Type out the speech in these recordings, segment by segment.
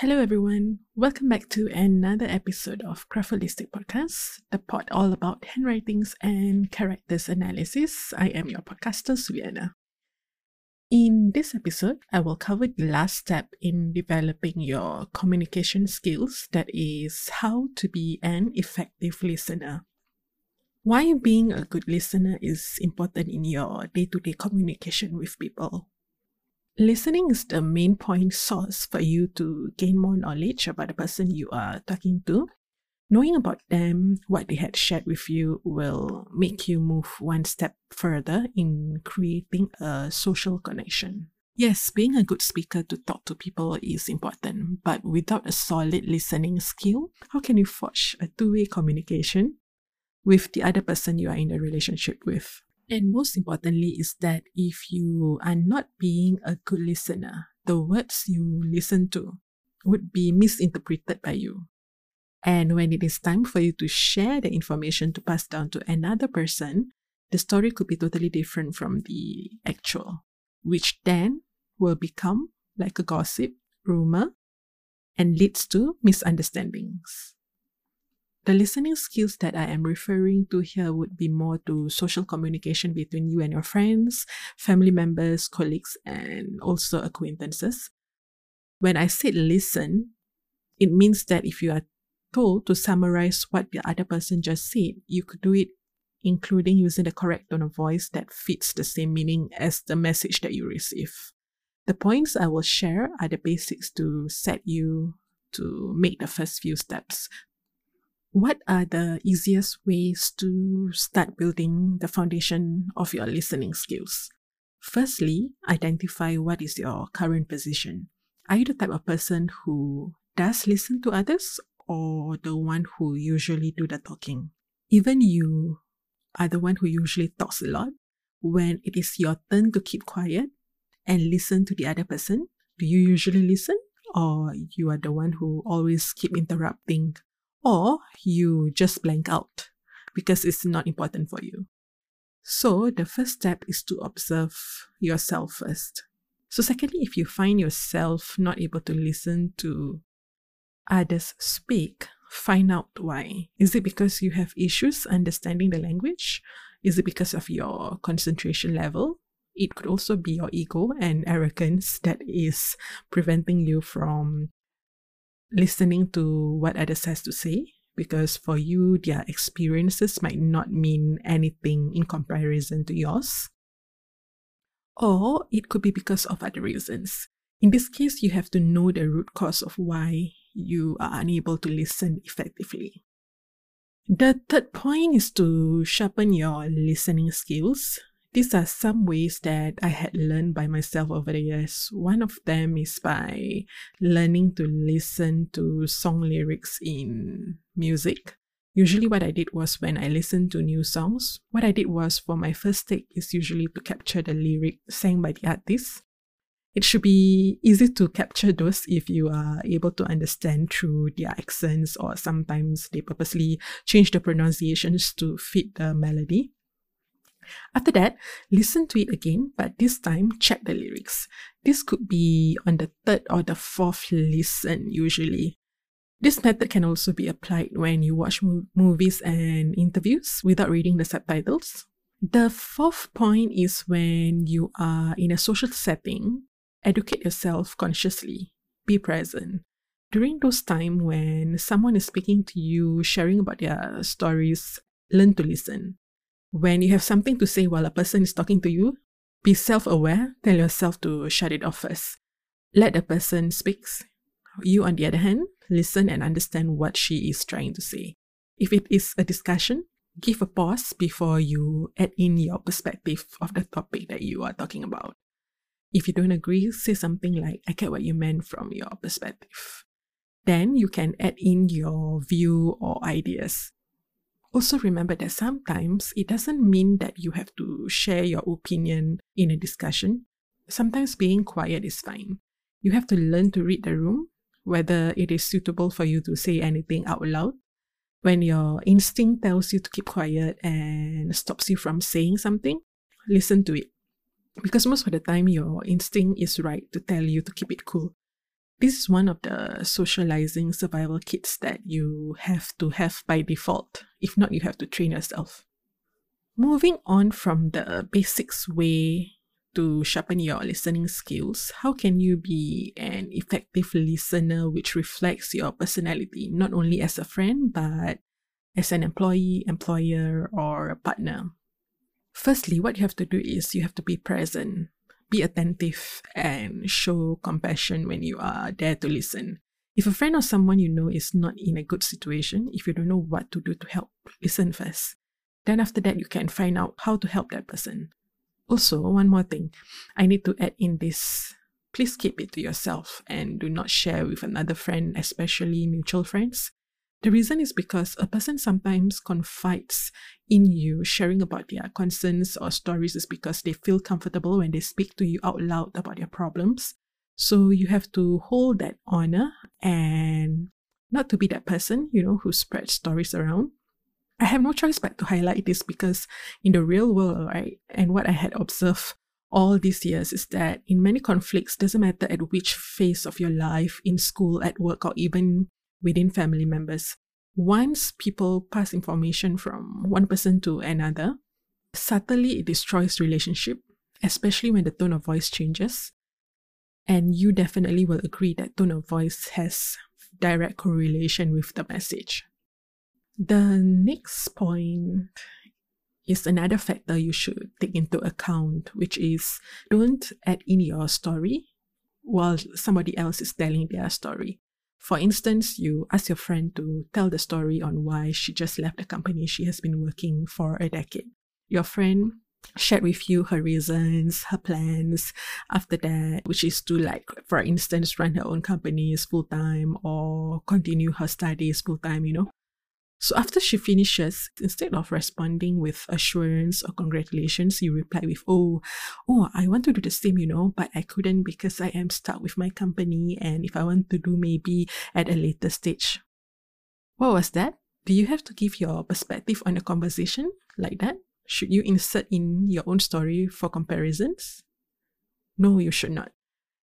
Hello, everyone. Welcome back to another episode of Craftholistic Podcast, the pod all about handwritings and characters analysis. I am your podcaster, Suliana. In this episode, I will cover the last step in developing your communication skills that is, how to be an effective listener. Why being a good listener is important in your day to day communication with people. Listening is the main point source for you to gain more knowledge about the person you are talking to. Knowing about them, what they had shared with you, will make you move one step further in creating a social connection. Yes, being a good speaker to talk to people is important, but without a solid listening skill, how can you forge a two way communication with the other person you are in a relationship with? And most importantly, is that if you are not being a good listener, the words you listen to would be misinterpreted by you. And when it is time for you to share the information to pass down to another person, the story could be totally different from the actual, which then will become like a gossip, rumor, and leads to misunderstandings. The listening skills that I am referring to here would be more to social communication between you and your friends, family members, colleagues, and also acquaintances. When I said listen, it means that if you are told to summarize what the other person just said, you could do it including using the correct tone of voice that fits the same meaning as the message that you receive. The points I will share are the basics to set you to make the first few steps what are the easiest ways to start building the foundation of your listening skills? Firstly, identify what is your current position. Are you the type of person who does listen to others or the one who usually do the talking? Even you are the one who usually talks a lot. When it is your turn to keep quiet and listen to the other person, do you usually listen or you are the one who always keep interrupting or you just blank out because it's not important for you. So, the first step is to observe yourself first. So, secondly, if you find yourself not able to listen to others speak, find out why. Is it because you have issues understanding the language? Is it because of your concentration level? It could also be your ego and arrogance that is preventing you from listening to what others has to say because for you their experiences might not mean anything in comparison to yours. Or it could be because of other reasons. In this case you have to know the root cause of why you are unable to listen effectively. The third point is to sharpen your listening skills these are some ways that I had learned by myself over the years. One of them is by learning to listen to song lyrics in music. Usually, what I did was when I listened to new songs, what I did was for my first take is usually to capture the lyric sang by the artist. It should be easy to capture those if you are able to understand through their accents, or sometimes they purposely change the pronunciations to fit the melody. After that, listen to it again, but this time check the lyrics. This could be on the third or the fourth listen, usually. This method can also be applied when you watch mo- movies and interviews without reading the subtitles. The fourth point is when you are in a social setting, educate yourself consciously, be present. During those times when someone is speaking to you, sharing about their stories, learn to listen. When you have something to say while a person is talking to you, be self aware, tell yourself to shut it off first. Let the person speak. You, on the other hand, listen and understand what she is trying to say. If it is a discussion, give a pause before you add in your perspective of the topic that you are talking about. If you don't agree, say something like, I get what you meant from your perspective. Then you can add in your view or ideas. Also, remember that sometimes it doesn't mean that you have to share your opinion in a discussion. Sometimes being quiet is fine. You have to learn to read the room, whether it is suitable for you to say anything out loud. When your instinct tells you to keep quiet and stops you from saying something, listen to it. Because most of the time, your instinct is right to tell you to keep it cool. This is one of the socializing survival kits that you have to have by default. If not, you have to train yourself. Moving on from the basics way to sharpen your listening skills, how can you be an effective listener which reflects your personality, not only as a friend, but as an employee, employer, or a partner? Firstly, what you have to do is you have to be present, be attentive, and show compassion when you are there to listen. If a friend or someone you know is not in a good situation, if you don't know what to do to help, listen first. Then after that, you can find out how to help that person. Also, one more thing, I need to add in this. Please keep it to yourself and do not share with another friend, especially mutual friends. The reason is because a person sometimes confides in you, sharing about their concerns or stories is because they feel comfortable when they speak to you out loud about their problems. So you have to hold that honor and not to be that person, you know, who spreads stories around. I have no choice but to highlight this because in the real world, right, and what I had observed all these years is that in many conflicts, doesn't matter at which phase of your life, in school, at work, or even within family members, once people pass information from one person to another, subtly it destroys relationship, especially when the tone of voice changes. And you definitely will agree that tone of voice has direct correlation with the message. The next point is another factor you should take into account, which is don't add in your story while somebody else is telling their story. For instance, you ask your friend to tell the story on why she just left the company she has been working for a decade. Your friend shared with you her reasons, her plans after that, which is to like, for instance, run her own companies full time or continue her studies full time, you know. So after she finishes, instead of responding with assurance or congratulations, you reply with, Oh, oh, I want to do the same, you know, but I couldn't because I am stuck with my company and if I want to do maybe at a later stage. What was that? Do you have to give your perspective on a conversation like that? Should you insert in your own story for comparisons? No, you should not.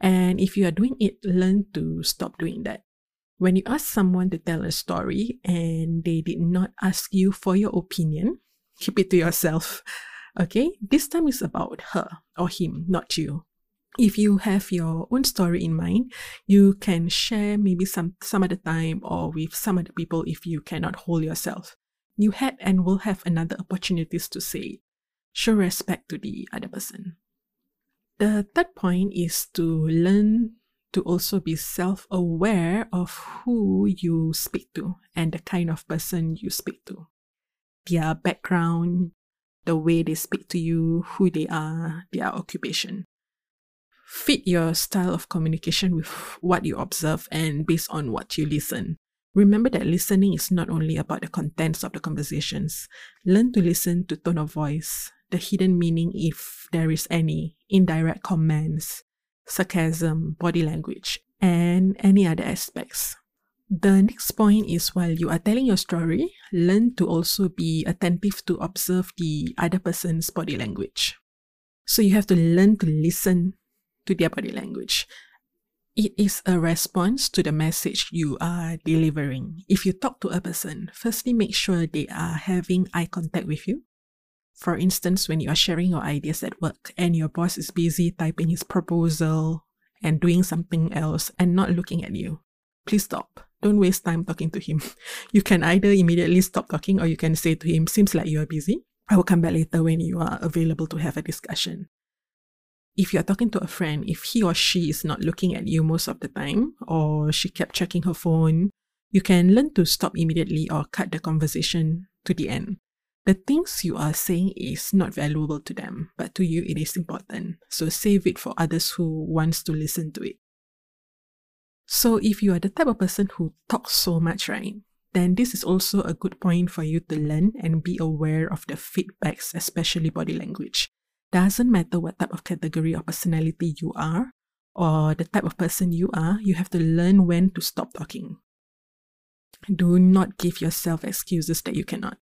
And if you are doing it, learn to stop doing that. When you ask someone to tell a story and they did not ask you for your opinion, keep it to yourself. Okay, this time is about her or him, not you. If you have your own story in mind, you can share maybe some some other time or with some other people if you cannot hold yourself. You had and will have another opportunities to say. Show respect to the other person. The third point is to learn to also be self aware of who you speak to and the kind of person you speak to, their background, the way they speak to you, who they are, their occupation. Fit your style of communication with what you observe and based on what you listen. Remember that listening is not only about the contents of the conversations. Learn to listen to tone of voice, the hidden meaning if there is any, indirect comments, sarcasm, um, body language, and any other aspects. The next point is while you are telling your story, learn to also be attentive to observe the other person's body language. So you have to learn to listen to their body language. It is a response to the message you are delivering. If you talk to a person, firstly make sure they are having eye contact with you. For instance, when you are sharing your ideas at work and your boss is busy typing his proposal and doing something else and not looking at you, please stop. Don't waste time talking to him. You can either immediately stop talking or you can say to him, Seems like you are busy. I will come back later when you are available to have a discussion. If you are talking to a friend, if he or she is not looking at you most of the time or she kept checking her phone, you can learn to stop immediately or cut the conversation to the end the things you are saying is not valuable to them, but to you it is important. So save it for others who wants to listen to it. So if you are the type of person who talks so much, right? Then this is also a good point for you to learn and be aware of the feedbacks, especially body language. Doesn't matter what type of category or personality you are or the type of person you are, you have to learn when to stop talking. Do not give yourself excuses that you cannot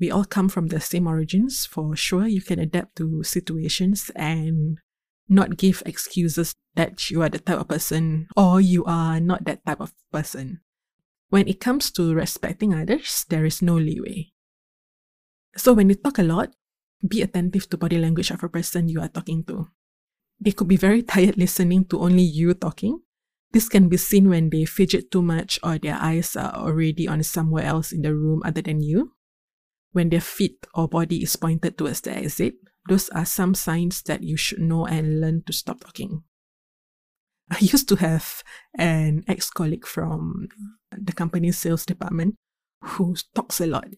we all come from the same origins. For sure, you can adapt to situations and not give excuses that you are the type of person or you are not that type of person. When it comes to respecting others, there is no leeway. So when you talk a lot, be attentive to body language of a person you are talking to. They could be very tired listening to only you talking. This can be seen when they fidget too much or their eyes are already on somewhere else in the room other than you. When their feet or body is pointed towards the exit, those are some signs that you should know and learn to stop talking. I used to have an ex colleague from the company's sales department who talks a lot.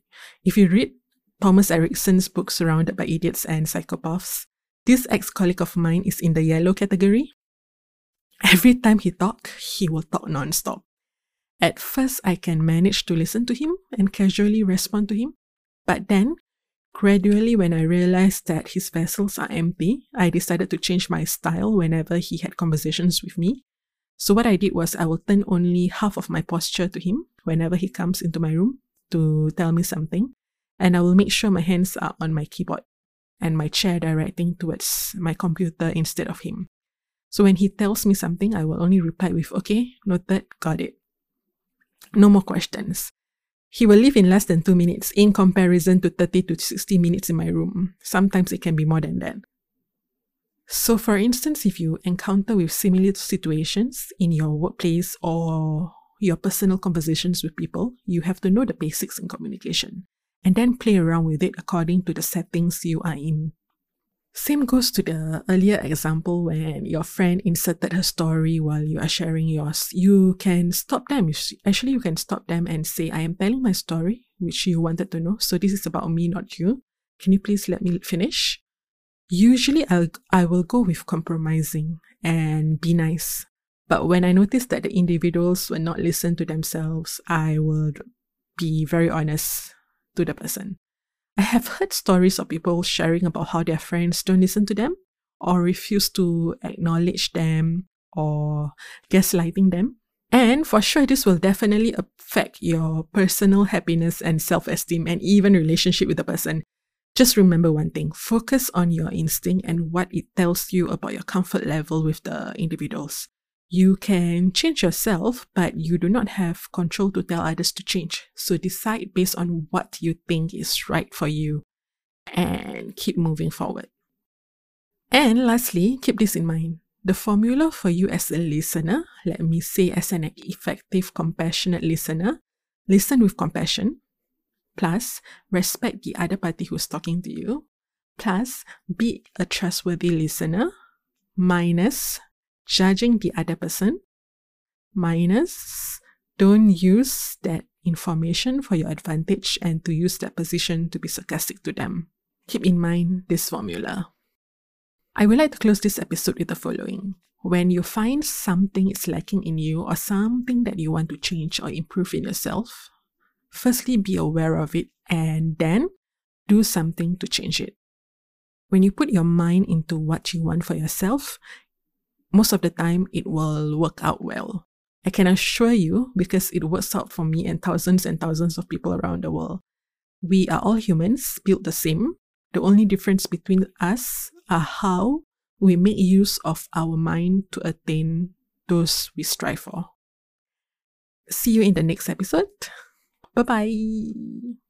If you read Thomas Erikson's book Surrounded by Idiots and Psychopaths, this ex colleague of mine is in the yellow category. Every time he talks, he will talk non-stop. At first, I can manage to listen to him and casually respond to him. But then, gradually, when I realized that his vessels are empty, I decided to change my style whenever he had conversations with me. So, what I did was I will turn only half of my posture to him whenever he comes into my room to tell me something, and I will make sure my hands are on my keyboard and my chair directing towards my computer instead of him. So, when he tells me something, I will only reply with, okay, noted, got it. No more questions. He will leave in less than two minutes in comparison to 30 to 60 minutes in my room. Sometimes it can be more than that. So, for instance, if you encounter with similar situations in your workplace or your personal conversations with people, you have to know the basics in communication and then play around with it according to the settings you are in. Same goes to the earlier example when your friend inserted her story while you are sharing yours. You can stop them. Actually, you can stop them and say, I am telling my story, which you wanted to know. So this is about me, not you. Can you please let me finish? Usually, I'll, I will go with compromising and be nice. But when I notice that the individuals will not listen to themselves, I will be very honest to the person. I have heard stories of people sharing about how their friends don't listen to them or refuse to acknowledge them or gaslighting them. And for sure, this will definitely affect your personal happiness and self esteem and even relationship with the person. Just remember one thing focus on your instinct and what it tells you about your comfort level with the individuals. You can change yourself, but you do not have control to tell others to change. So decide based on what you think is right for you and keep moving forward. And lastly, keep this in mind. The formula for you as a listener, let me say as an effective, compassionate listener, listen with compassion, plus respect the other party who's talking to you, plus be a trustworthy listener, minus judging the other person. Minus, don't use that information for your advantage and to use that position to be sarcastic to them. Keep in mind this formula. I would like to close this episode with the following. When you find something is lacking in you or something that you want to change or improve in yourself, firstly be aware of it and then do something to change it. When you put your mind into what you want for yourself, most of the time it will work out well. I can assure you because it works out for me and thousands and thousands of people around the world. We are all humans, built the same. The only difference between us are how we make use of our mind to attain those we strive for. See you in the next episode. Bye bye.